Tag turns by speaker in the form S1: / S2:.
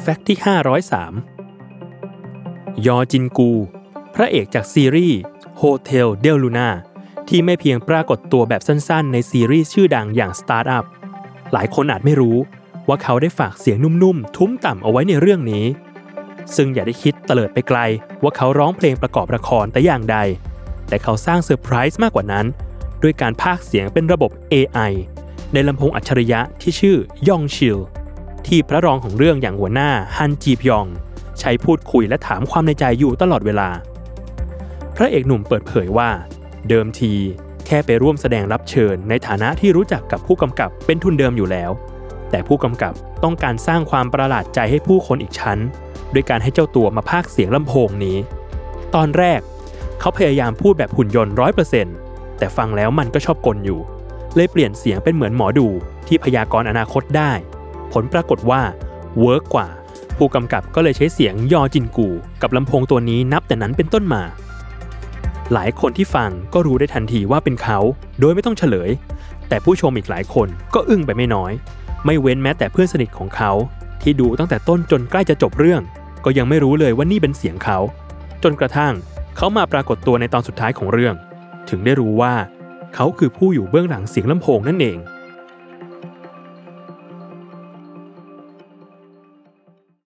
S1: Fact ที่ 503 ยอจินกู พระเอกจากซีรีส์ Hotel Del Luna ที่ไม่เพียงปรากฏตัวแบบสั้นๆ ในซีรีส์ชื่อดังอย่าง Startup หลายคนอาจไม่รู้ว่าเขาได้ฝากเสียงนุ่มๆ ทุ้มต่ำเอาไว้ในเรื่องนี้ ซึ่งอย่าได้คิดเตลิดไปไกลว่าเขาร้องเพลงประกอบละครแต่อย่างใด แต่เขาสร้างเซอร์ไพรส์มากกว่านั้น ด้วยการพากเสียงเป็นระบบ AI ในลำโพงอัจฉริยะที่ชื่อยองชิล ที่พระรองของเรื่องอย่างหัวหน้าฮันจีพยอง ใช้พูดคุยและถามความในใจอยู่ตลอดเวลา พระเอกหนุ่มเปิดเผยว่า เดิมทีแค่ไปร่วมแสดงรับเชิญในฐานะที่รู้จักกับผู้กำกับเป็นทุนเดิมอยู่แล้ว แต่ผู้กำกับต้องการสร้างความประหลาดใจให้ผู้คนอีกชั้นด้วยการให้เจ้าตัวมาพากเสียงลำโพงนี้ ตอนแรก เขาพยายามพูดแบบหุ่นยนต์ร้อยเปอร์เซ็นต์แต่ฟังแล้วมันก็ชอบกลอยู่ เลยเปลี่ยนเสียงเป็นเหมือนหมอดูที่พยากรณ์อนาคตได้ ผลปรากฏว่าเวิร์กกว่า ผู้กำกับก็เลยใช้เสียงยอจินกู กับลำโพงตัวนี้นับแต่นั้นเป็นต้นมา หลายคนที่ฟังก็รู้ได้ทันทีว่าเป็นเขา โดยไม่ต้องเฉลย แต่ผู้ชมอีกหลายคนก็อึ้งไปไม่น้อย ไม่เว้นแม้แต่เพื่อนสนิทของเขา ที่ดูตั้งแต่ต้นจนใกล้จะจบเรื่อง ก็ยังไม่รู้เลยว่านี่เป็นเสียงเขา จนกระทั่งเขามาปรากฏตัวในตอนสุดท้ายของเรื่อง ถึงได้รู้ว่า เขาคือผู้อยู่เบื้องหลังเสียงลำโพงนั่นเอง